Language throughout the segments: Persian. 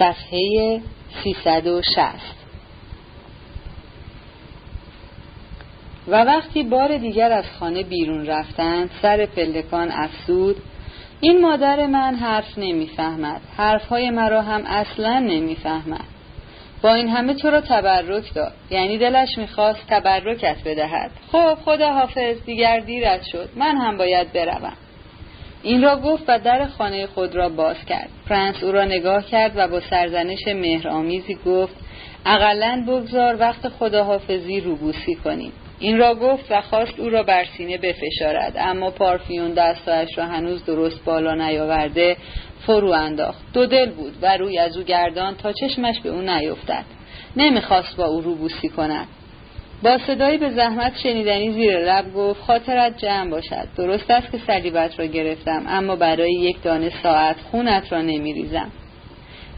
صفحه 360 و وقتی بار دیگر از خانه بیرون رفتند سر پلکان افسود این مادر من حرف نمی‌فهمد حرفهای مرا هم اصلا نمی‌فهمد. با این همه تو را تبرک داد یعنی دلش می‌خواست تبرکت بدهد. خب خدا حافظ دیگر دیرت شد. من هم باید بروم. این را گفت و در خانه خود را باز کرد. پرنس او را نگاه کرد و با سرزنش مهرآمیزی گفت اقلا بگذار وقت خداحافظی روبوسی کنیم. این را گفت و خواست او را بر سینه بفشارد اما پارفیون دستایش را هنوز درست بالا نیاورده فرو انداخت. دو دل بود و روی از او گردان تا چشمش به او نیفتد. نمی‌خواست با او روبوسی کند. با صدایی به زحمت شنیدنی زیر لب گفت خاطرت جمع باشد. درست است که صلیبت را گرفتم اما برای یک دانه ساعت خونت را نمیریزم.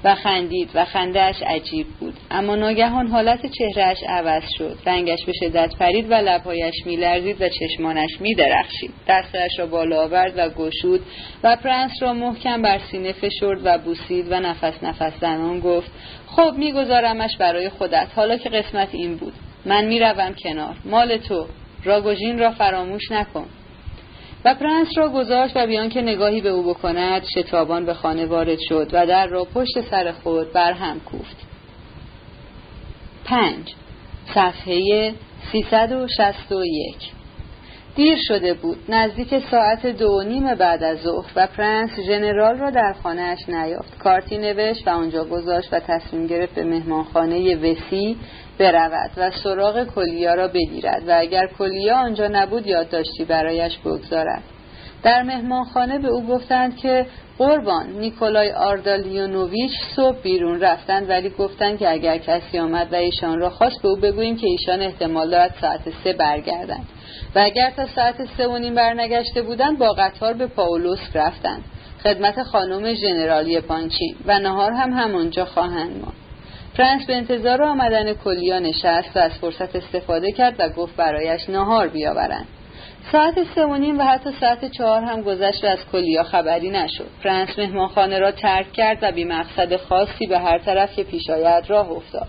و خندید و خندهاش عجیب بود. اما ناگهان حالت چهرهش عوض شد. رنگش به شدت پرید و لبهایش میلرزید و چشمانش میدرخشید. دستش را بالا آورد و گشود و پرنس را محکم بر سینه فشرد و بوسید و نفس نفس زنان گفت خب میگذارمش برای خودت. حالا که قسمت این بود. من می‌روم کنار. مال تو. راگوژین را فراموش نکن. و پرنس را گذاشت و بی‌آن که نگاهی به او بکند شتابان به خانه وارد شد و در را پشت سر خود بر هم کوفت. پنج. صفحه 361 دیر شده بود. نزدیک ساعت دو نیم بعد از ظهر و پرنس ژنرال را در خانهاش نیافت. کارتی نوشت و آنجا گذاشت و تصمیم گرفت به مهمانخانه وسی برود و سراغ کلیا را بگیرد و اگر کلیا آنجا نبود یادداشتی برایش بگذارد. در مهمانخانه به او گفتند که قربان نیکولای آردالیونوویچ صبح بیرون رفتند ولی گفتند که اگر کسی آمد و ایشان را خواست به او بگوییم که ایشان احتمال دارد ساعت سه برگردند. و اگر تا ساعت سه و نیم برنگشته بودند با قطار به پاولوس رفتند. خدمت خانم ژنرالی پانچی و نهار هم همانجا خواهند ماند. فرانس به انتظار آمدن کلیا نشست و از فرصت استفاده کرد و گفت برایش نهار بیاورند. ساعت سه و نیم و حتی ساعت چهار هم گذشت و از کلیا خبری نشد. فرانس مهمانخانه را ترک کرد و بی مقصد خاصی به هر طرف که پیش آید راه افتاد.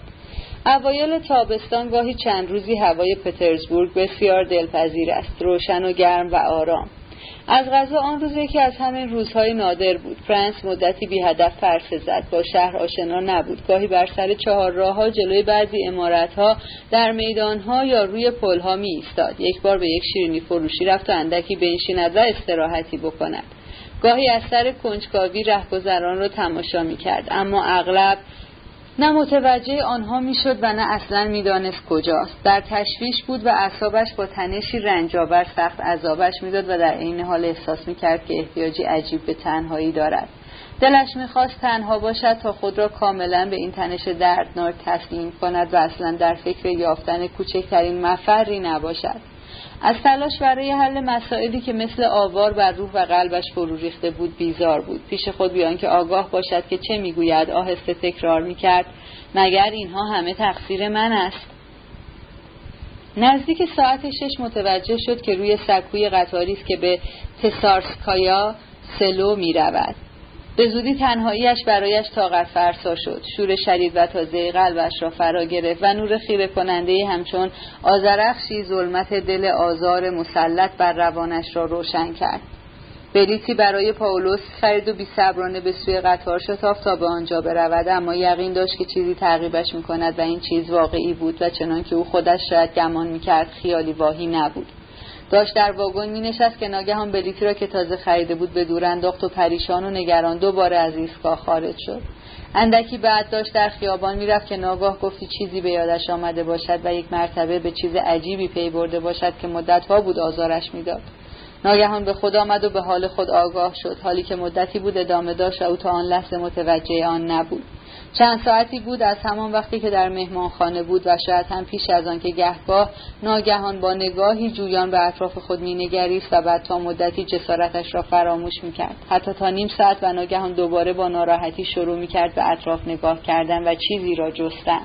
اوایل تابستان گاهی چند روزی هوای پترزبورگ بسیار دلپذیر است. روشن و گرم و آرام. از غذا آن روز یکی از همین روزهای نادر بود. فرانس مدتی بی هدف فرسه زد. با شهر آشنا نبود. گاهی بر سر چهار راه ها جلوی بعضی امارت ها در میدان ها یا روی پل ها می ایستاد یک بار به یک شیرینی فروشی رفت و اندکی بنشیند و استراحتی بکند. گاهی از سر کنجکاوی رهگذران را تماشا می کرد اما اغلب نه متوجه آنها می‌شد و نه اصلا می‌دانست کجاست. در تشویش بود و اعصابش با تنشی رنجاور سخت عذابش می‌داد و در عین حال احساس می‌کرد که احتیاجی عجیب به تنهایی دارد. دلش می‌خواست تنها باشد تا خود را کاملا به این تنش دردناک تسلیم کند و اصلا در فکر یافتن کوچکترین مفری نباشد. از تلاش برای حل مسائلی که مثل آوار بر روح و قلبش فرو ریخته بود بیزار بود. پیش خود بیان که آگاه باشد که چه می‌گوید. آهسته تکرار می‌کرد. مگر اینها همه تقصیر من است؟ نزدیک ساعت شش متوجه شد که روی سکوی قطاری است که به تسارسکایا سلو می رود. به زودی تنهاییش برایش طاقت فرسا شد. شور شدید و تازه قلبش را فرا گرفت و نور خیره کننده همچون آزرخشی ظلمت دل آزار مسلط بر روانش را روشن کرد. بلیتی برای پاولوس خرید و بی صبرانه به سوی قطار شتافت تا به آنجا برود. اما یقین داشت که چیزی تعقیبش می‌کند و این چیز واقعی بود و چنان که او خودش شاید گمان می‌کرد خیالی واهی نبود. داشت در واگن می نشست که ناگهان بلیتی را که تازه خریده بود به دور انداخت و پریشان و نگران دوباره از ایستگاه خارج شد. اندکی بعد داشت در خیابان می‌رفت که ناگاه گفتی چیزی به یادش آمده باشد و یک مرتبه به چیز عجیبی پی برده باشد که مدتها بود آزارش می‌داد. ناگهان به خود آمد و به حال خود آگاه شد. حالی که مدتی بود ادامه داشت و او تا آن لحظه متوجه آن نبود. چند ساعتی بود از همان وقتی که در مهمانخانه بود و شاید هم پیش از آن که گهگاه ناگهان با نگاهی جویان به اطراف خود مینگریست و بعد تا مدتی جسارتش را فراموش می‌کرد. حتی تا نیم ساعت و ناگهان دوباره با ناراحتی شروع می‌کرد به اطراف نگاه کردن و چیزی را جستن.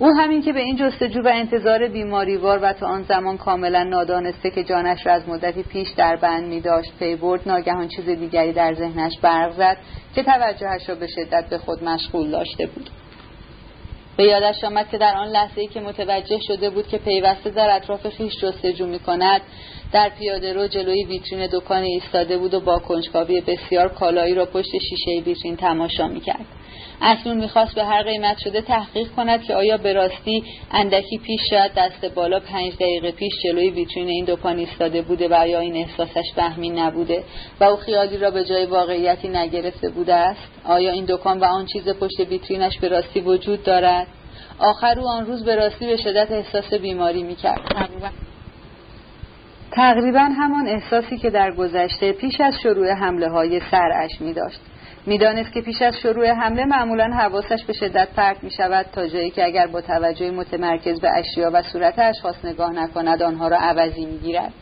او همین که به این جستجو و انتظار بیماریوار و تا آن زمان کاملا نادانسته که جانش را از مدتی پیش در بند می داشت پی برد ناگهان چیز دیگری در ذهنش برق زد که توجهش را به شدت به خود مشغول داشته بود به یادش آمد که در آن لحظه ای که متوجه شده بود که پیوسته در اطراف خیش جستجو می کند در پیاده رو جلوی ویترین دکان ایستاده بود و با کنجکاوی بسیار کالایی را پشت شیشه ویترین تماشا می کرد. اکنون می‌خواست به هر قیمت شده تحقیق کند که آیا به راستی اندکی پیش شاید دست بالا پنج دقیقه پیش جلوی ویترین این دکان ایستاده بوده و یا این احساسش فهمی نبوده و او خیالی را به جای واقعیتی نگرفته بوده است؟ آیا این دکان و آن چیز پشت ویترینش به راستی وجود دارد؟ آخر او آن روز به راستی به شدت احساس بیماری می‌کرد. تقریبا. همان احساسی که در گذشته پیش از شروع حمله های سرش می داشت. می‌دانست که پیش از شروع حمله معمولا حواسش به شدت پرت می شود تا جایی که اگر با توجه متمرکز به اشیا و صورت اشخاص نگاه نکند آنها را عوضی می گیرد.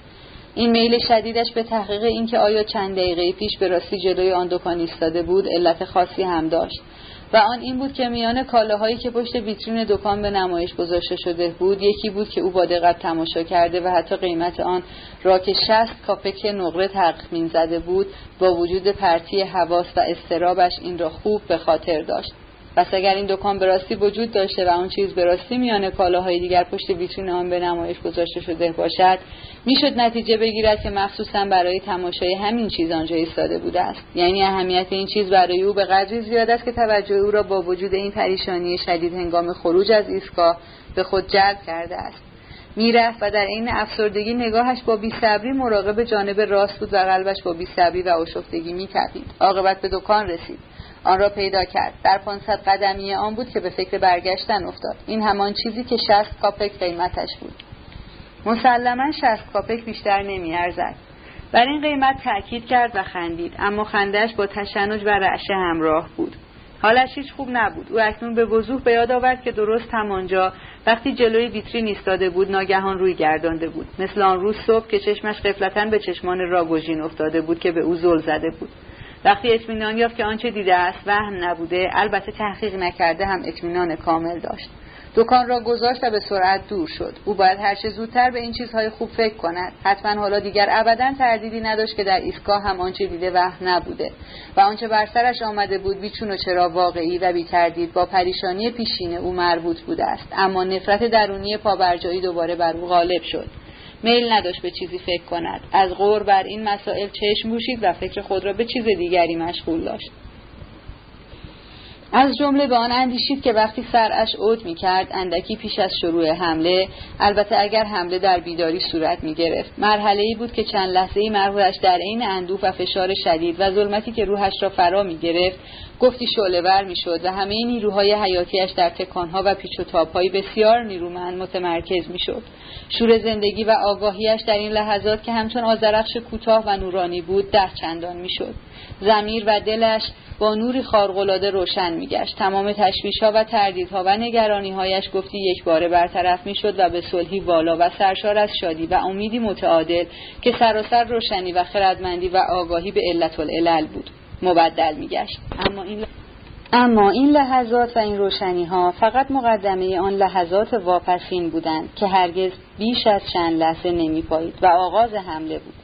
این میل شدیدش به تحقیق اینکه آیا چند دقیقه پیش به راستی جلوی آن دکان ایستاده بود علت خاصی هم داشت و آن این بود که میان کالاهایی که پشت ویترین دکان به نمایش گذاشته شده بود یکی بود که او با دقت تماشا کرده و حتی قیمت آن را که شست کاپک نقره تخمین زده بود با وجود پرتی حواس و استرابش این را خوب به خاطر داشت. پس اگر این دکان به راستی وجود داشته و اون چیز به راستی میان کالاهای دیگر پشت ویترین آن به نمایش گذاشته شده باشد می‌شد نتیجه بگیرد که مخصوصا برای تماشای همین چیز آنجا ایستاده بوده است. یعنی اهمیت این چیز برای او به قدری زیاد است که توجه او را با وجود این پریشانی شدید هنگام خروج از ایستگاه به خود جلب کرده است. می‌رفت و در این افسردگی نگاهش با بیصبری مراقب جانب راست بود و قلبش با بیصبری و آشفتگی میتپید عاقبت به دکان رسید. آن را پیدا کرد. در 500 قدمی آن بود که به فکر برگشتن افتاد. این همان چیزی که 60 کاپک قیمتش بود. مسلما 60 کاپک بیشتر نمیارزد. بر این قیمت تأکید کرد و خندید. اما خندهش با تشنج و رعشه همراه بود. حالش هیچ خوب نبود. او اکنون به وضوح به یاد آورد که درست همانجا وقتی جلوی ویترین ایستاده بود ناگهان روی گردانده بود. مثل آن روز صبح که چشمش قفلتا به چشمان راگوژین افتاده بود که به او زل زده بود. وقتی اطمینان یافت که آنچه دیده است وهم نبوده البته تحقیق نکرده هم اطمینان کامل داشت. دکان را گذاشت و به سرعت دور شد. او باید هر چه زودتر به این چیزهای خوب فکر کند. حتما حالا دیگر ابدا تردیدی نداشت که در ایستگاه هم آنچه دیده وهم نبوده و آنچه بر سرش آمده بود بیچون و چرا واقعی و بی تردید با پریشانی پیشین او مربوط بوده است. اما نفرت درونی پابرجایی دوباره بر او غالب شد. میل نداشت به چیزی فکر کند. از غور بر این مسائل چشم بوشید و فکر خود را به چیز دیگری مشغول داشت. از جمله به آن اندیشید که وقتی سرش عود می کرد اندکی پیش از شروع حمله البته اگر حمله در بیداری صورت می گرفت مرحله ای بود که چند لحظه ای در عین اندوه و فشار شدید و ظلمتی که روحش را فرا می گرفت گفتی شعله ور می شد و همه نیروهای حیاتیش در تکانها و پیچ و تابهای بسیار نیرومند متمرکز می شد شور زندگی و آگاهیش در این لحظات که همچون آزرخش کوتاه و نورانی بود ده چندان می شد زمیر و دلش با نوری خارقلاده روشن میگشت. تمام تشویشها و تردیدها و نگرانیهایش گفتی یک باره برطرف می‌شد و به صلحی والا و سرشار از شادی و امیدی متعادل که سراسر روشنی و خردمندی و آگاهی به علت العلل بود مبدل میگشت. اما این اما این لحظات و این روشنی ها فقط مقدمه آن لحظات واپسین بودند که هرگز بیش از چند لحظه نمی پایید و آغاز حمله بود.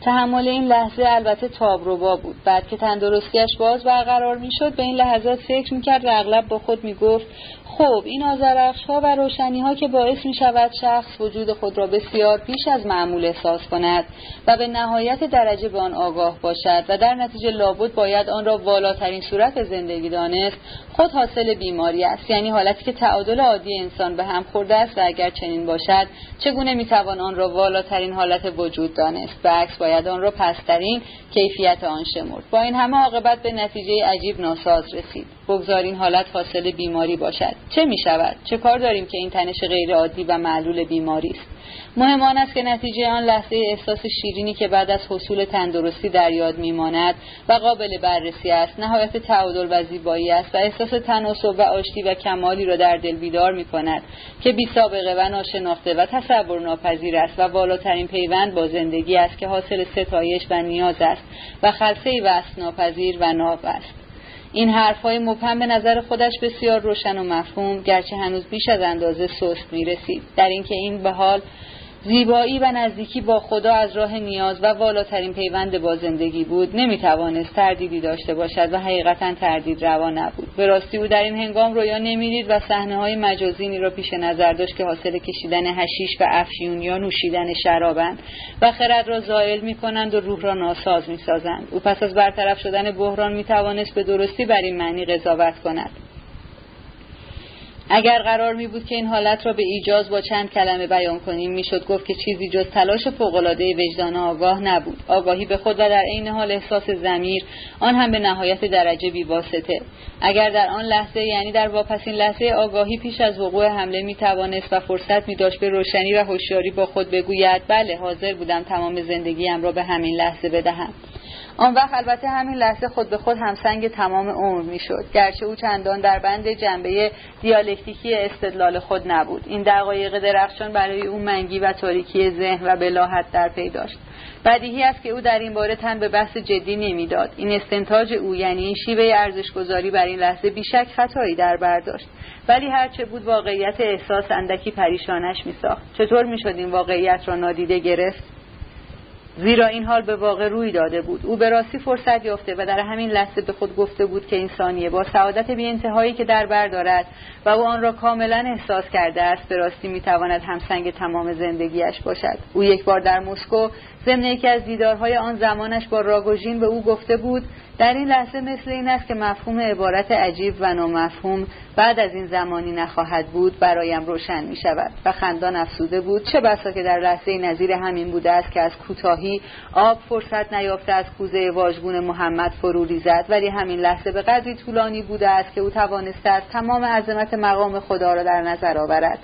تحمل این لحظه البته تابروبا بود. بعد که تندرستیش باز برقرار می‌شد به این لحظات فکر می‌کرد و اغلب با خود می‌گفت خب این آزرخش ها و روشنی ها که باعث می شود شخص وجود خود را بسیار بیش از معمول احساس کند و به نهایت درجه به آن آگاه باشد و در نتیجه لابد باید آن را والاترین صورت زندگی دانست خود حاصل بیماری است. یعنی حالتی که تعادل عادی انسان به هم خورده است و اگر چنین باشد چگونه می‌توان آن را والاترین حالت وجود دانست؟ به عکس باید آن را پسترین کیفیت آن شمرد. با این همه عاقبت به نتیجه عجیب ناساز رسید. بگذارین حالت حاصل بیماری باشد. چه می شود چه کار داریم که این تنش غیر عادی و معلول بیماری است؟ مهم آن است که نتیجه آن لحظه احساس شیرینی که بعد از حصول تندرستی در یاد میماند و قابل بررسی است نهایت تعادل و زیبایی است و احساس تناسب و آشتی و کمالی را در دل بیدار می کند که بی سابقه و ناشناخته و تصور ناپذیر است و بالاترین پیوند با زندگی است که حاصل ستایش و نیاز است و خلصه وصل ناپذیر و ناب است. این حرفهای مبهم به نظر خودش بسیار روشن و مفهوم گرچه هنوز بیش از اندازه سست می رسید در اینکه این به حال زیبایی و نزدیکی با خدا از راه نیاز و والاترین پیوند با زندگی بود نمی توانست تردیدی داشته باشد و حقیقتا تردید روا نبود. به راستی او در این هنگام رویا نمی‌دید و صحنه های مجازینی را پیش نظر داشت که حاصل کشیدن هشیش و افیون یا نوشیدن شرابند و خرد را زائل می کنند و روح را ناساز می سازند او پس از برطرف شدن بحران می توانست به درستی بر این معنی قضاوت کند. اگر قرار می بود که این حالت را به ایجاز با چند کلمه بیان کنیم می‌شد گفت که چیزی جز تلاش فوقالعاده وجدان آگاه نبود. آگاهی به خود و در عین حال احساس زمیر آن هم به نهایت درجه بیواسطه. اگر در آن لحظه یعنی در واپسین لحظه آگاهی پیش از وقوع حمله می توانست و فرصت می داشت به روشنی و هوشیاری با خود بگوید بله حاضر بودم تمام زندگیم را به همین لحظه بدهم. آن وقت البته همین لحظه خود به خود همسنگ تمام عمر می‌شد. گرچه او چندان در بند جنبه دیالکتیکی استدلال خود نبود. این دقایق درخشان برای او منگی و تاریکی ذهن و بلاحت در پی داشت. بدیهی است که او در این باره تن به بحث جدی نمی‌داد. این استنتاج او یعنی این شیوه ارزشگذاری بر این لحظه بیشک خطایی در برداشت ولی هرچه بود واقعیت احساس اندکی پریشانش میساخت. چطور می‌شد این واقعیت را نادیده گرفت؟ زیرا این حال به واقع روی داده بود. او به راستی فرصت یافته و در همین لحظه به خود گفته بود که این ثانیه با سعادت بی انتهایی که در بر دارد و او آن را کاملا احساس کرده است به راستی می‌تواند همسنگ تمام زندگیش باشد. او یک بار در مسکو ضمن یکی از دیدارهای آن زمانش با راگوژین به او گفته بود در این لحظه مثل این است که مفهوم عبارت عجیب و نامفهوم بعد از این زمانی نخواهد بود برایم روشن می شود و خندان افسوده بود. چه بسا که در لحظه نظیر همین بوده است که از کوتاهی آب فرصت نیافته از کوزه واژگون محمد فرو ریزد ولی همین لحظه به قدری طولانی بوده است که او توانسته است تمام عظمت مقام خدا را در نظر آورد.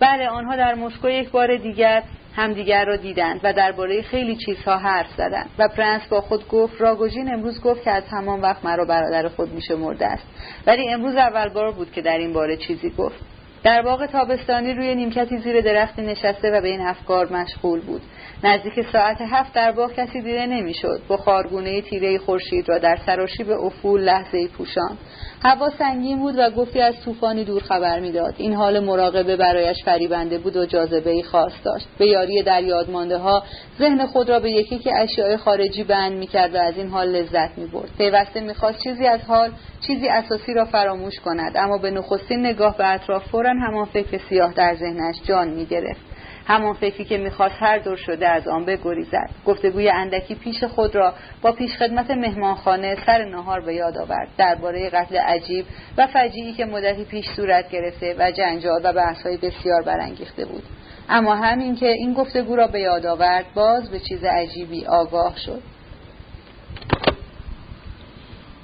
بله آنها در مسکو یک بار دیگر همدیگر را دیدند و درباره خیلی چیزها حرف زدند. و پرنس با خود گفت راگوژین امروز گفت که از همان وقت مرا برادر خود مرده است. ولی امروز اول بار بود که در این باره چیزی گفت. در باغ تابستانی روی نیمکتی زیر درختی نشسته و به این افکار مشغول بود. نزدیک ساعت هفت در باغ کسی دیده نمی‌شد. بخارگونه تیره خورشید را در به افول لحظه پوشان هوا سنگین بود و گفتی از طوفانی دور خبر می‌داد. این حال مراقبه برایش فریبنده بود و جاذبه ای خاص داشت. به یاری در یادمانده ها ذهن خود را به یکی که اشیاء خارجی بند می‌کرد و از این حال لذت می‌برد. پیوسته می‌خواست چیزی از حال چیزی اساسی را فراموش کند. اما به نخستین نگاه به اطراف فورا همان فکر سیاه در ذهنش جان می‌گرفت. همان فکری که می‌خواست هر دور شده از آن بگریزد. گفتگوی اندکی پیش خود را با پیشخدمت مهمانخانه سر نهار به یاد آورد. درباره قتل عجیب و فجیعی که مدتی پیش صورت گرفته و جنجال و بحثهای بسیار برانگیخته بود. اما همین که این گفتگو را به یاد آورد باز به چیز عجیبی آگاه شد.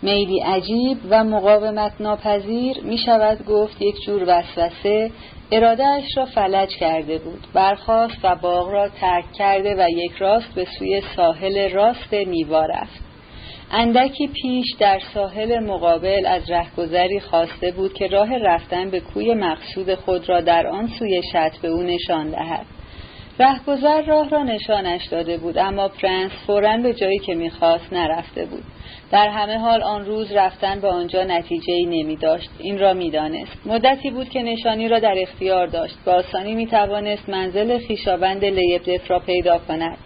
میلی عجیب و مقاومت ناپذیر می شود گفت یک جور وسوسه ارادهش را فلج کرده بود. برخاست و باغ را ترک کرده و یک راست به سوی ساحل راست نیوا رفت. اندکی پیش در ساحل مقابل از رهگذری خواسته بود که راه رفتن به کوی مقصود خود را در آن سوی شط به او نشان دهد. رهگذر راه را نشانش داده بود اما پرنس فورا به جایی که می‌خواست نرفته بود. در همه حال آن روز رفتن به آنجا نتیجه ای نمی داشت این را می دانست. مدتی بود که نشانی را در اختیار داشت. با آسانی می توانست منزل خیشابند لیبدف را پیدا کند.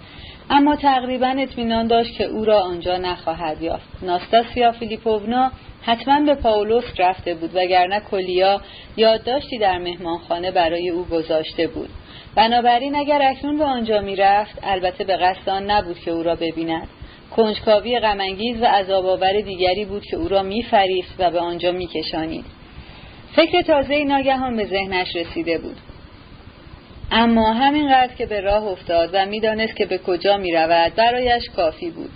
اما تقریبا اطمینان داشت که او را آنجا نخواهد یافت. ناستاسیا فیلیپوونا حتما به پاولوس رفته بود وگرنه کلیا یادداشتی در مهمانخانه برای او گذاشته بود. بنابراین اگر اکنون به آنجا می‌رفت البته به قصد آن نبود که او را ببیند. کنجکاوی غمانگیز و عذاب دیگری بود که او را میفریفت و به آنجا میکشانید. فکر تازه ناگهان به ذهنش رسیده بود. اما همینقدر که به راه افتاد و می‌دانست که به کجا می رود برایش کافی بود.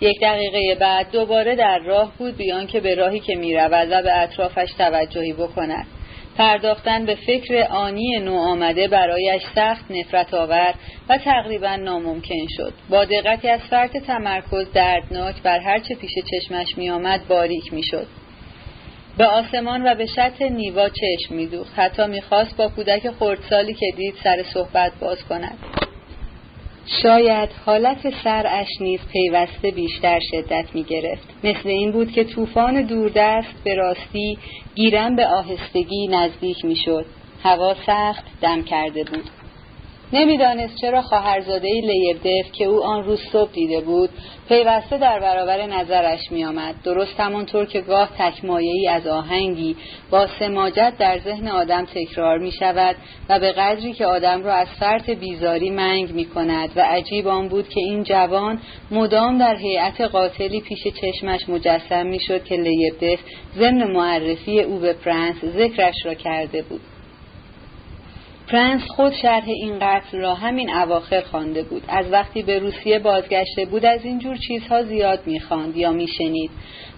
یک دقیقه بعد دوباره در راه بود بیان که به راهی که می رود و به اطرافش توجهی بکند. پرداختن به فکر آنی نو آمده برایش سخت نفرت آور و تقریبا ناممکن شد. با دقتی از فرط تمرکز دردناک بر هرچه پیش چشمش می آمد باریک می شد به آسمان و به شط نیوا چشم می دوخت حتی می‌خواست با کودک خردسالی که دید سر صحبت باز کند. شاید حالت سرش نیز پیوسته بیشتر شدت می گرفت مثل این بود که طوفان دوردست به راستی گیرم به آهستگی نزدیک می شد هوا سخت دم کرده بود. نمی‌دانست چرا خواهرزاده لیبدف که او آن روز صبح دیده بود پیوسته در برابر نظرش میآمد. درست همانطور که گاه ای از آهنگی با سماجت در ذهن آدم تکرار می شود و به قدری که آدم را از فرط بیزاری منگ می کند و عجیب آن بود که این جوان مدام در هیئت قاتلی پیش چشمش مجسم می شد که لیبدف ضمن معرفی او به پرنس ذکرش را کرده بود. پرنس خود شرح این قتل را همین اواخر خوانده بود. از وقتی به روسیه بازگشته بود از اینجور چیزها زیاد می‌خواند یا میشنید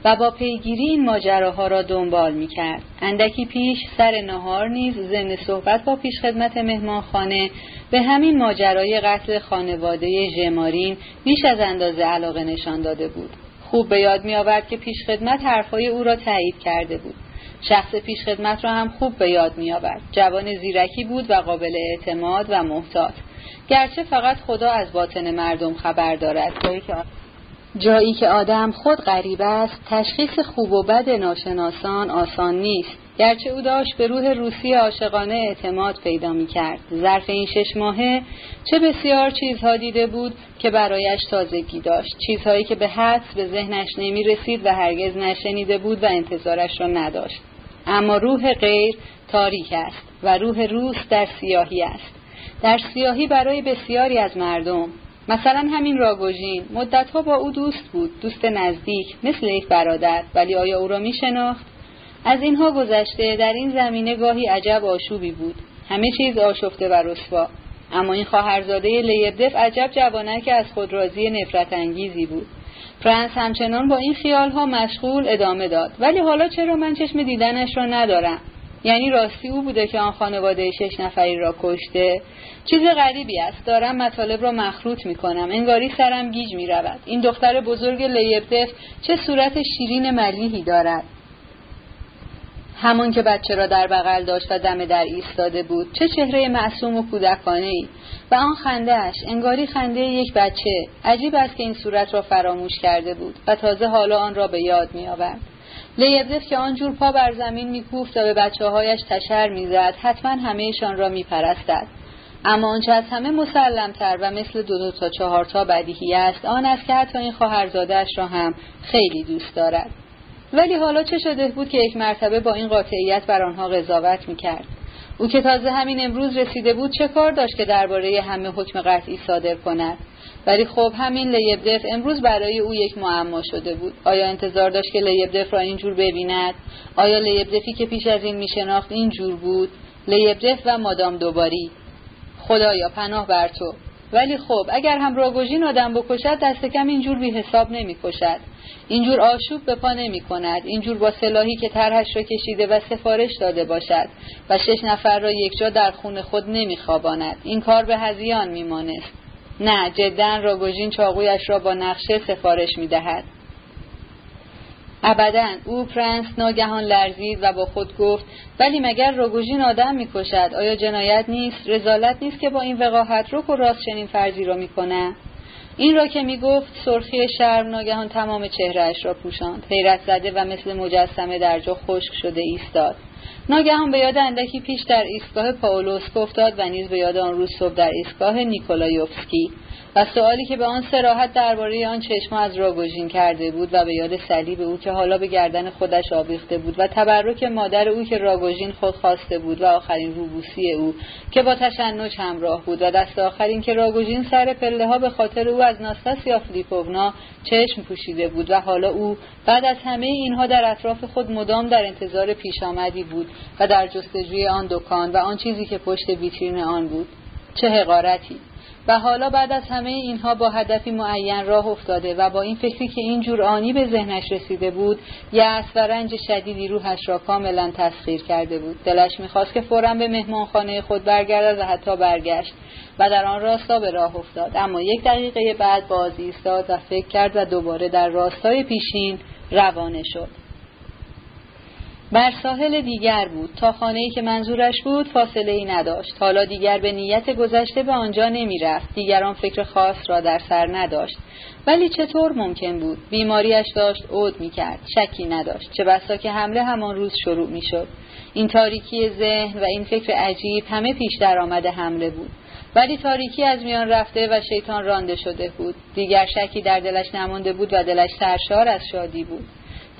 و با پیگیری این ماجراها را دنبال می‌کرد. اندکی پیش سر نهار نیز ضمن صحبت با پیشخدمت مهمانخانه به همین ماجرای قتل خانواده ژمارین بیش از اندازه علاقه نشان داده بود. خوب به یاد میآورد که پیشخدمت حرفهای او را تایید کرده بود. شخص پیشخدمت را هم خوب به یاد میآورد. جوان زیرکی بود و قابل اعتماد و محتاط. گرچه فقط خدا از باطن مردم خبر دارد. جایی که آدم خود غریب است تشخیص خوب و بد ناشناسان آسان نیست. گرچه او داشت به روح روسی عاشقانه اعتماد پیدا می کرد ظرف این شش ماهه چه بسیار چیزها دیده بود که برایش تازگی داشت. چیزهایی که به حدس به ذهنش نمی رسید و هرگز نشنیده بود و انتظارش را نداشت. اما روح غیر تاریک است و روح روس در سیاهی است. در سیاهی برای بسیاری از مردم مثلا همین راگوژین مدتها با او دوست بود دوست نزدیک مثل یک برادر ولی آیا او را می شناخت؟ از اینها گذشته در این زمینه گاهی عجب آشوبی بود. همه چیز آشفته و رسوا. اما این خواهرزاده لیبدف عجب جوانه که از خود راضی نفرت انگیزی بود. فرانس همچنان با این خیالها مشغول ادامه داد. ولی حالا چرا من چشم دیدنش را ندارم؟ یعنی راستی او بوده که آن خانواده شش نفری را کشته؟ چیز غریبی است. دارم مطالب را مخلوط می کنم انگاری سرم گیج می رود این دختر بزرگ لیبدف چه صورت شیرین ملیحی دارد؟ همان که بچه را در بغل داشت و دم در ایستاده بود چه چهره معصوم و کودکانه ای و آن خندهاش انگاری خنده یک بچه عجیب است که این صورت را فراموش کرده بود و تازه حالا آن را به یاد می آورد لیبدف که آنجور پا بر زمین میکوفت و به بچه هایش تشر می‌زد حتما همهشان را میپرستد. اما آنچه از همه مسلمتر و مثل دو دو تا چهار تا بدیهی است آن است که حتی این خواهرزادهاش را هم خیلی دوست دارد. ولی حالا چه شده بود که یک مرتبه با این قاطعیت بر آنها قضاوت می‌کرد؟ او که تازه همین امروز رسیده بود چه کار داشت که درباره همه حکم قطعی صادر کند؟ ولی خب همین لیبدف امروز برای او یک معما شده بود. آیا انتظار داشت که لیبدف را اینجور ببیند؟ آیا لیبدفی که پیش از این میشناخت اینجور بود؟ لیبدف و مادام دوباری. خدایا پناه بر تو. ولی خب اگر هم راگوژین آدم بکشد دست کم اینجور بی حساب نمی کشد اینجور آشوب به پا نمی کند اینجور با سلاحی که طرحش را کشیده و سفارش داده باشد و شش نفر را یکجا در خون خود نمی خواباند. این کار به هزیان می مانست. نه جدا راگوژین چاقویش را با نقشه سفارش می دهد. ابدا او پرنس ناگهان لرزید و با خود گفت ولی مگر راگوژین آدم می‌کشد؟ آیا جنایت نیست؟ رزالت نیست که با این وقاحت رک و راست چنین فرضی را می‌کنه؟ این را که می‌گفت سرخی شرم ناگهان تمام چهرهاش را پوشاند. حیرت زده و مثل مجسمه در جا خشک شده ایستاد. ناگهان به یاد اندکی پیش در ایستگاه پاولوسک افتاد و نیز به یاد آن روز صبح در ایستگاه نیکولایوفسکی و سوالی که به آن سراحت درباره آن چشما از راگوژین کرده بود و به یاد صلیب او که حالا به گردن خودش آویخته بود و تبرک مادر او که راگوژین خود خواسته بود و آخرین روبوسی او که با تشنج همراه بود و دست آخرین که راگوژین سر پله ها به خاطر او از ناستاسیا فلیپوونا چشم پوشیده بود و حالا او بعد از همه اینها در اطراف خود مدام در انتظار پیش آمدی بود و در جستجوی آن دکان و آن چیزی که پشت ویترین آن بود چه حقارتی. و حالا بعد از همه اینها با هدفی معین راه افتاده و با این فکری که اینجور آنی به ذهنش رسیده بود یأس و رنج شدیدی روحش را کاملا تسخیر کرده بود. دلش می‌خواست که فورا به مهمانخانه خود برگردد و حتی برگشت و در آن راستا به راه افتاد. اما یک دقیقه بعد باز ایستاد و فکر کرد و دوباره در راستای پیشین روانه شد. بر ساحل دیگر بود. تا خانه ای که منظورش بود فاصله ای نداشت. حالا دیگر به نیت گذشته به آنجا نمی رفت دیگران فکر خاص را در سر نداشت. ولی چطور ممکن بود؟ بیماریش داشت عود می کرد شکی نداشت. چه بسا که حمله همان روز شروع می شد این تاریکی ذهن و این فکر عجیب همه پیش در آمده حمله بود. ولی تاریکی از میان رفته و شیطان رانده شده بود. دیگر شکی در دلش نمانده بود و دلش سرشار از شادی بود.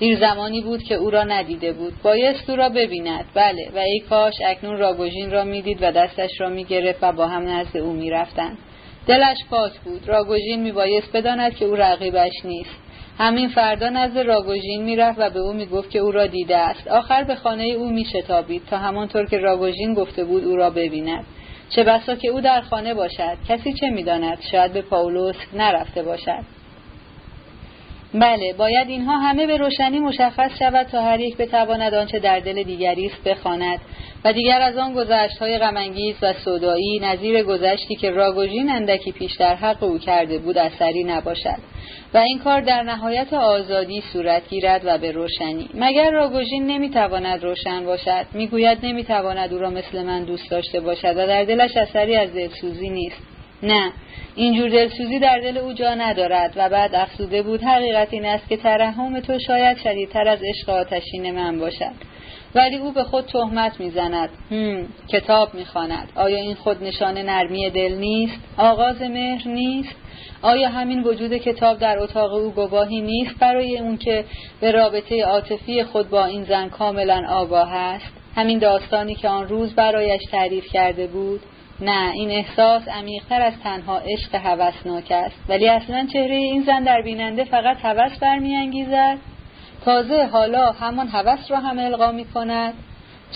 دیر زمانی بود که او را ندیده بود. بایست او را ببیند. بله. و ای کاش اکنون راگوژین را می‌دید و دستش را می‌گرفت و با هم نزد او می‌رفتند. دلش پاک بود. راگوژین میبایست بداند که او رقیبش نیست. همین فردا نزد راگوژین می‌رفت و به او می‌گفت که او را دیده است. آخر به خانه او میشتابید تا همانطور که راگوژین گفته بود او را ببیند. چه بسا که او در خانه باشد. کسی چه می‌داند؟ شاید به پاولوس نرفته باشد. بله باید اینها همه به روشنی مشخص شود تا هر یک بتواند آنچه در دل دیگری است بخواند. و دیگر از آن گذشت های غمانگیز و صدایی نظیر گذشتی که راگوژین اندکی پیش در حق او کرده بود اثری نباشد. و این کار در نهایت آزادی صورت گیرد و به روشنی. مگر راگوژین نمی‌تواند روشن باشد؟ می‌گوید نمی‌تواند او را مثل من دوست داشته باشد و در دلش اثری از دلسوزی نیست. نه. اینجور دلسوزی در دل او جا ندارد و بعد افسوده بود حقیقت این است که ترحم تو شاید شدیدتر از عشق آتشین من باشد. ولی او به خود تهمت می‌زند. کتاب می‌خواند. آیا این خود نشان نرمی دل نیست؟ آغاز مهر نیست؟ آیا همین وجود کتاب در اتاق او گواهی نیست برای اون که به رابطه عاطفی خود با این زن کاملا آگاه است؟ همین داستانی که آن روز برایش تعریف کرده بود؟ نه این احساس عمیقتر از تنها عشق هوسناک است. ولی اصلا چهره این زن در بیننده فقط هوس برمیانگیزد. تازه حالا همان هوس را هم القا می کند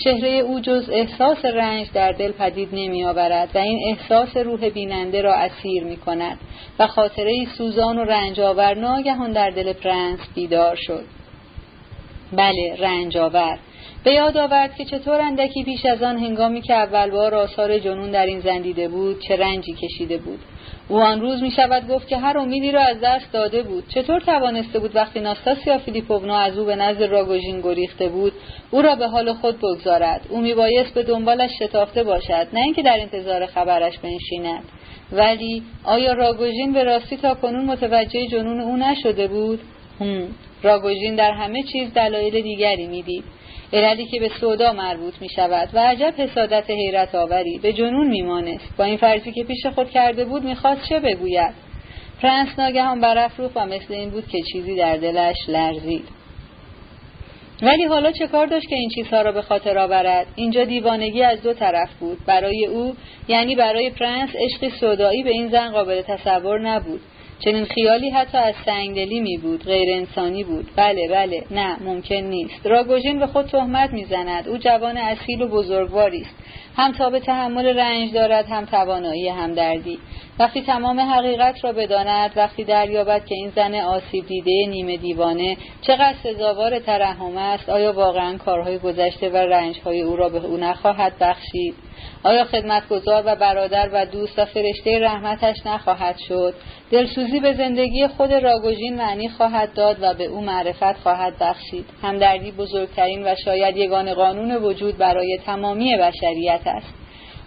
چهره او جز احساس رنج در دل پدید نمی آورد و این احساس روح بیننده را اسیر می کند و خاطره سوزان و رنج آور ناگهان در دل پرنس بیدار شد. بله رنج آور به یاد آورد که چطور اندکی پیش از آن هنگامی که اول بار آثار جنون در این زن دیده بود چه رنجی کشیده بود. او آن روز می شود گفت که هر امیدی را از دست داده بود. چطور توانسته بود وقتی ناستاسیا فیلیپوونا از او به نزد راگوژین گریخته بود او را به حال خود بگذارد؟ او میبایست به دنبالش شتافته باشد نه اینکه در انتظار خبرش بنشیند. ولی آیا راگوژین به راستی تا کنون متوجه جنون او نشده بود؟ هم. راگوژین در همه چیز دلایل دیگری می‌دید. عللی که به سودا مربوط می شود و عجب حسادت حیرت آوری به جنون میمانست. با این فرضی که پیش خود کرده بود می‌خواست چه بگوید؟ پرنس ناگهان برافروخت و مثل این بود که چیزی در دلش لرزید. ولی حالا چه کار داشت که این چیزها را به خاطر آورد؟ اینجا دیوانگی از دو طرف بود. برای او یعنی برای پرنس عشقی سودایی به این زن قابل تصور نبود. چنین خیالی حتی از سنگدلی می بود غیر انسانی بود. بله بله. نه ممکن نیست. راگوژین به خود تهمت می‌زند او جوان اصیل و بزرگواری است. هم تا به تحمل رنج دارد هم توانایی همدردی. وقتی تمام حقیقت را بداند وقتی دریابد که این زن آسیب دیده نیمه دیوانه چقدر سزاوار ترحم است آیا واقعا کارهای گذشته و رنجهای او را به او نخواهد بخشید؟ آیا خدمتگزار و برادر و دوست و فرشته رحمتش نخواهد شد؟ دلسوزی به زندگی خود راگوژین معنی خواهد داد و به او معرفت خواهد بخشید. همدردی بزرگترین و شاید یگان قانون وجود برای تمامی بشریت است.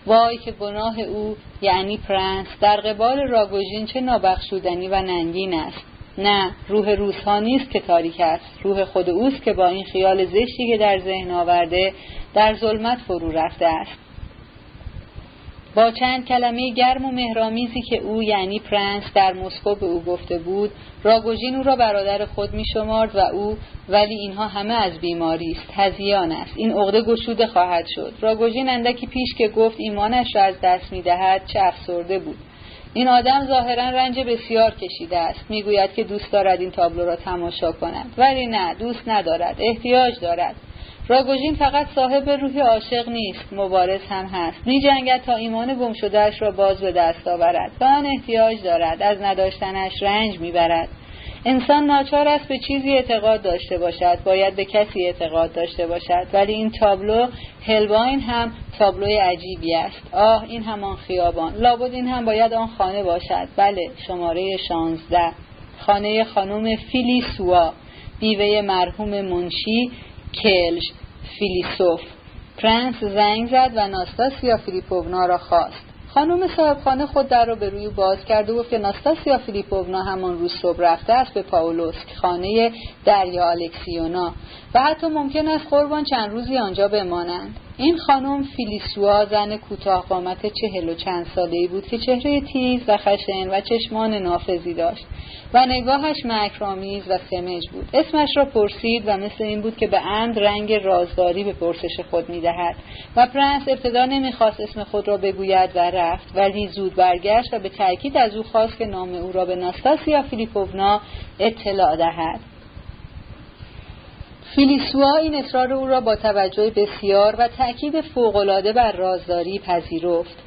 وای که گناه او یعنی پرنس در قبال راگوژین چه نابخشودنی و ننگین است. نه روح روزها نیست که تاریک است. روح خود اوست که با این خیال زشتی که در ذهن آورده در ظلمت فرو رفته است. با چند کلمه گرم و مهرامیزی که او یعنی پرنس در مسکو به او گفته بود راگوژین او را برادر خود می شمارد و او ولی اینها همه از بیماری است هزیان است. این عقده گشوده خواهد شد. راگوژین اندکی پیش که گفت ایمانش را از دست می دهد چه افسرده بود. این آدم ظاهرا رنج بسیار کشیده است. می‌گوید که دوست دارد این تابلو را تماشا کند. ولی نه دوست ندارد. احتیاج دارد. راگوژین فقط صاحب روح عاشق نیست مبارز هم هست. می جنگد تا ایمان گم شدهش را باز به دست آورد به آن احتیاج دارد از نداشتنش رنج می‌برد. انسان ناچار است به چیزی اعتقاد داشته باشد باید به کسی اعتقاد داشته باشد. ولی این تابلو هلواین هم تابلوی عجیبی است. آه این همان خیابان. لابد این هم باید آن خانه باشد. بله شماره شانزده. خانه خانم فیلی سوا بیوه مرحوم منشی کلش فیلیسوف. پرنس زنگ زد و ناستاسیا فیلیپوونا را خواست. خانم صاحبخانه خود در را به روی باز کرد و گفت که ناستاسیا فیلیپوونا همان روز صبح رفته است به پاولوسک خانه دریا الکسیونا و حتی ممکن است قربان چند روزی آنجا بمانند. این خانم فیلیسوا زن کوتاه قامت چهل و چند ساله ای بود که چهره تیز و خشن و چشمان نافذی داشت و نگاهش مکرامیز و سمج بود. اسمش را پرسید و مثل این بود که به اند رنگ رازداری به پرسش خود می‌دهد و پرنس ابتدا نمی‌خواست اسم خود را بگوید و رفت ولی زود برگشت و به تاکید از او خواست که نام او را به ناستاسیا فیلیپوونا اطلاع دهد. فیلیسوا این اصرار او را با توجه بسیار و تأکید فوقالعاده بر رازداری پذیرفت.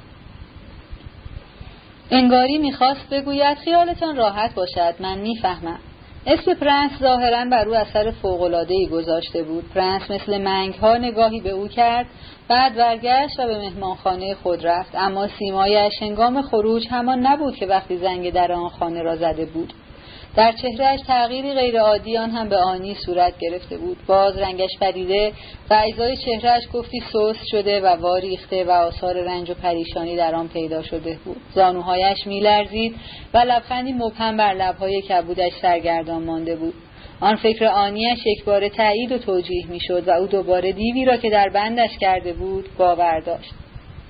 انگاری می‌خواست بگوید خیالتان راحت باشد من می‌فهمم. اسم پرنس ظاهرا بر او اثر فوقالعادهای گذاشته بود. پرنس مثل منگ ها نگاهی به او کرد بعد برگشت و به مهمانخانه خود رفت. اما سیمایش هنگام خروج همان نبود که وقتی زنگ در آن خانه را زده بود. در چهرهش تغییری غیرعادی آن هم به آنی صورت گرفته بود. باز رنگش پریده و اجزای چهرهش گفتی سست شده و واریخته و آثار رنج و پریشانی در آن پیدا شده بود. زانوهایش میلرزید و لبخندی مبهم بر لبهای کبودش سرگردان مانده بود. آن فکر آنیش یک بار تایید و توجیه می‌شد و او دوباره دیوی را که در بندش کرده بود باور داشت.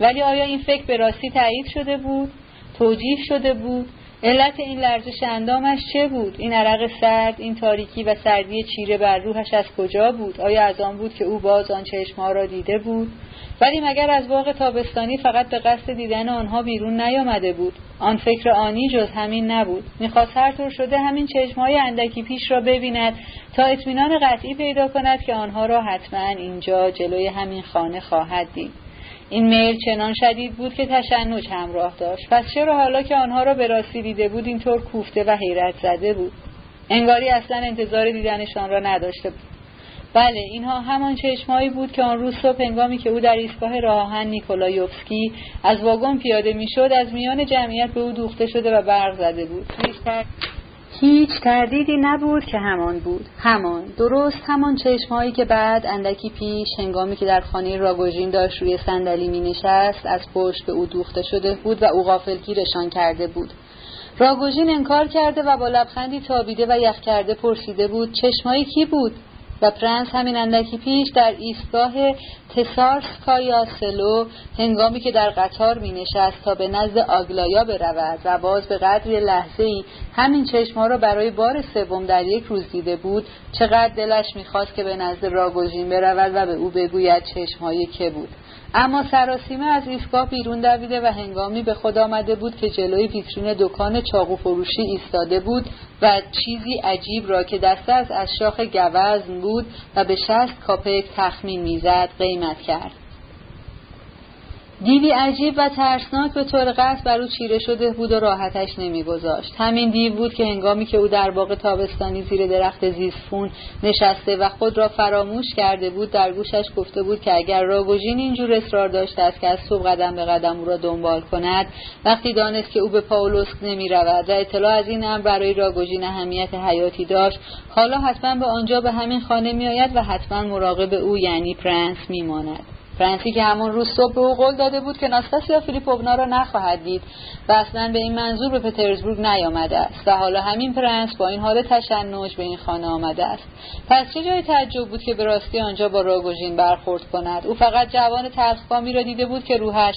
ولی آیا این فکر به راستی تایید شده بود؟ توجیه شده بود؟ علت این لرزش اندامش چه بود؟ این عرق سرد این تاریکی و سردی چیره بر روحش از کجا بود؟ آیا از آن بود که او باز آن چشمها را دیده بود؟ ولی مگر از باغ تابستانی فقط به قصد دیدن آنها بیرون نیامده بود؟ آن فکر آنی جز همین نبود. می‌خواست هر طور شده همین چشمهای اندکی پیش را ببیند تا اطمینان قطعی پیدا کند که آنها را حتما اینجا جلوی همین خانه خواهد دید. این میل چنان شدید بود که تشنج همراه داشت. پس چرا حالا که آنها را به راستی دیده بود اینطور کوفته و حیرت زده بود؟ انگاری اصلا انتظار دیدنشان را نداشته بود. بله اینها همان چشمهایی بود که آن روز صبح هنگامی که او در ایستگاه راهن نیکولایوفسکی از واگن پیاده می‌شد از میان جمعیت به او دوخته شده و برق زده بود. هیچ تردیدی نبود که همان بود. همان. درست همان چشمهایی که بعد اندکی پیش هنگامی که در خانه راگوژین داشت روی صندلی می نشست از پشت به او دوخته شده بود و او غافلگیرشان کرده بود. راگوژین انکار کرده و با لبخندی تابیده و یخ کرده پرسیده بود چشمایی کی بود؟ و پرنس همین اندکی پیش در ایستگاه تسارسکایا سلو هنگامی که در قطار می نشست تا به نزد آگلایا برود. و باز به قدری لحظه ای همین چشما را برای بار سوم در یک روز دیده بود چقدر دلش می‌خواست که به نزد راگوژین برود و به او بگوید چشمهای که بود. اما سراسیمه از ایستگاه بیرون دویده و هنگامی به خود آمده بود که جلوی ویترین دکان چاقو فروشی ایستاده بود و چیزی عجیب را که دسته از اشاخ گوزن بود و به شست کاپک تخمین می‌زد قیمت کرد. دیوی عجیب و ترسناک به طور قصد بر او چیره شده بود و راحتش نمیگذاشت. همین دیو بود که هنگامی که او در باغ تابستانی زیر درخت زیسفون نشسته و خود را فراموش کرده بود در گوشش گفته بود که اگر راگوژین اینجور اصرار داشته است که از صبح قدم به قدم او را دنبال کند وقتی دانست که او به پاولوسک نمی رود و اطلاع از این امر برای راگوژین اهمیت حیاتی داشت حالا حتما به آنجا به همین خانه می آید و حتما مراقب او یعنی پرنس می فرانسی که همون روز صبح به او قول داده بود که ناستاسیا فیلیپوونا را نخواهد دید و اصلا به این منظور به پترزبورگ نیامده است و حالا همین پرنس با این حال تشنج به این خانه آمده است. پس چه جای تعجب بود که به راستی آنجا با راگوژین برخورد کند؟ او فقط جوان تلخکامی را دیده بود که روحش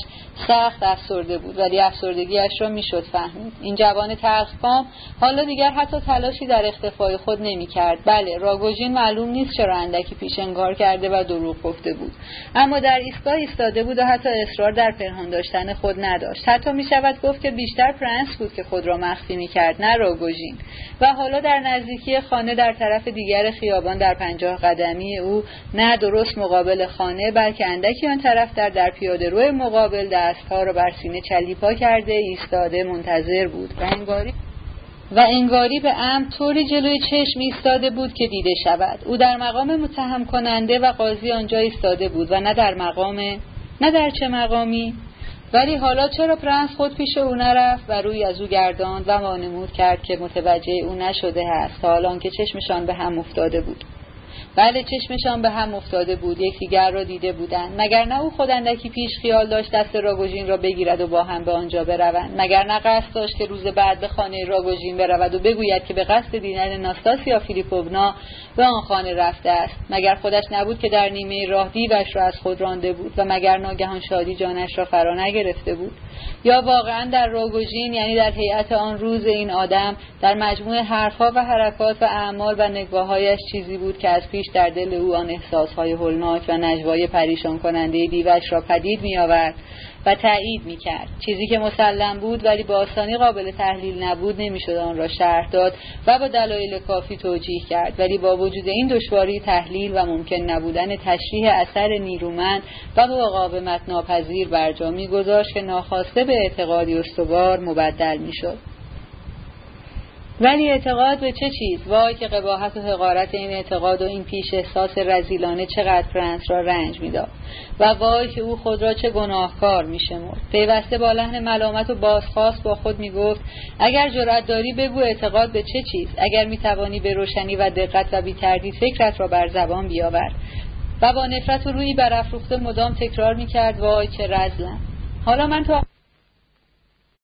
سخت افسرده بود ولی افسردگیاش را می‌شد فهمید. این جوان تلخکام حالا دیگر حتی تلاشی در اختفای خود نمی‌کرد. بله راگوژین معلوم نیست چرا اندکی پیش انگار کرده و دروغ گفته بود. اما در ایستگاه ایستاده بود و حتی اصرار در پنهان داشتن خود نداشت. حتی می شود گفت که بیشتر پرنس بود که خود را مخفی می کرد نه راگوژین و حالا در نزدیکی خانه در طرف دیگر خیابان در پنجاه قدمی او نه درست مقابل خانه بلکه اندکی آن طرف در در پیاده روی مقابل دستها را بر سینه چلیپا کرده ایستاده منتظر بود. و انگاری و انگاری به ام طوری جلوی چشم ایستاده بود که دیده شود. او در مقام متهم کننده و قاضی آنجا ایستاده بود و نه در مقام نه در چه مقامی. ولی حالا چرا پرنس خود پیش او نرفت و روی از او گرداند و وانمود کرد که متوجه او نشده است حالا که چشمشان به هم افتاده بود. بله چشمشان به هم افتاده بود یکدیگر را دیده بودند. مگر نه او خود اندکی پیش خیال داشت دست راگوژین را بگیرد و با هم به آنجا بروند. مگر نه قصد داشت که روز بعد به خانه راگوژین برود و بگوید که به قصد دیدن ناستاسیا فیلیپوونا به آن خانه رفته است. مگر خودش نبود که در نیمه راه دیوش را از خود رانده بود و مگر ناگهان شادی جانش را فرا نگرفته بود؟ یا واقعا در راگوژین یعنی در هیئت آن روز این آدم در مجموع حرفها و حرکات و اعمال و نگاههایش چیزی بود که از پیش در دل او آن احساسهای هولناک و نجوای پریشان کننده دیوش را پدید می آورد و تایید می کرد چیزی که مسلم بود ولی با آسانی قابل تحلیل نبود نمی‌شد آن را شرح داد و با دلایل کافی توجیه کرد. ولی با وجود این دشواری تحلیل و ممکن نبودن تشریح اثر نیرومند و مقاومت ناپذیر بر جا میگذاشت که ناخواسته به اعتقادی استوار مبدل می‌شد. ولی اعتقاد به چه چیز؟ وای که قباحت و حقارت این اعتقاد و این پیش احساس رزیلانه چقدر پرنس را رنج می‌داد. و وای که او خود را چه گناهکار میشمرد پیوسته با لحن ملامت و بازخواست با خود می‌گفت اگر جرأت داری بگو اعتقاد به چه چیز؟ اگر می‌توانی به روشنی و دقت و بیتردید فکرت را بر زبان بیاور. و با نفرت و روی برافروخته مدام تکرار می‌کرد وای چه رزلم. حالا من تو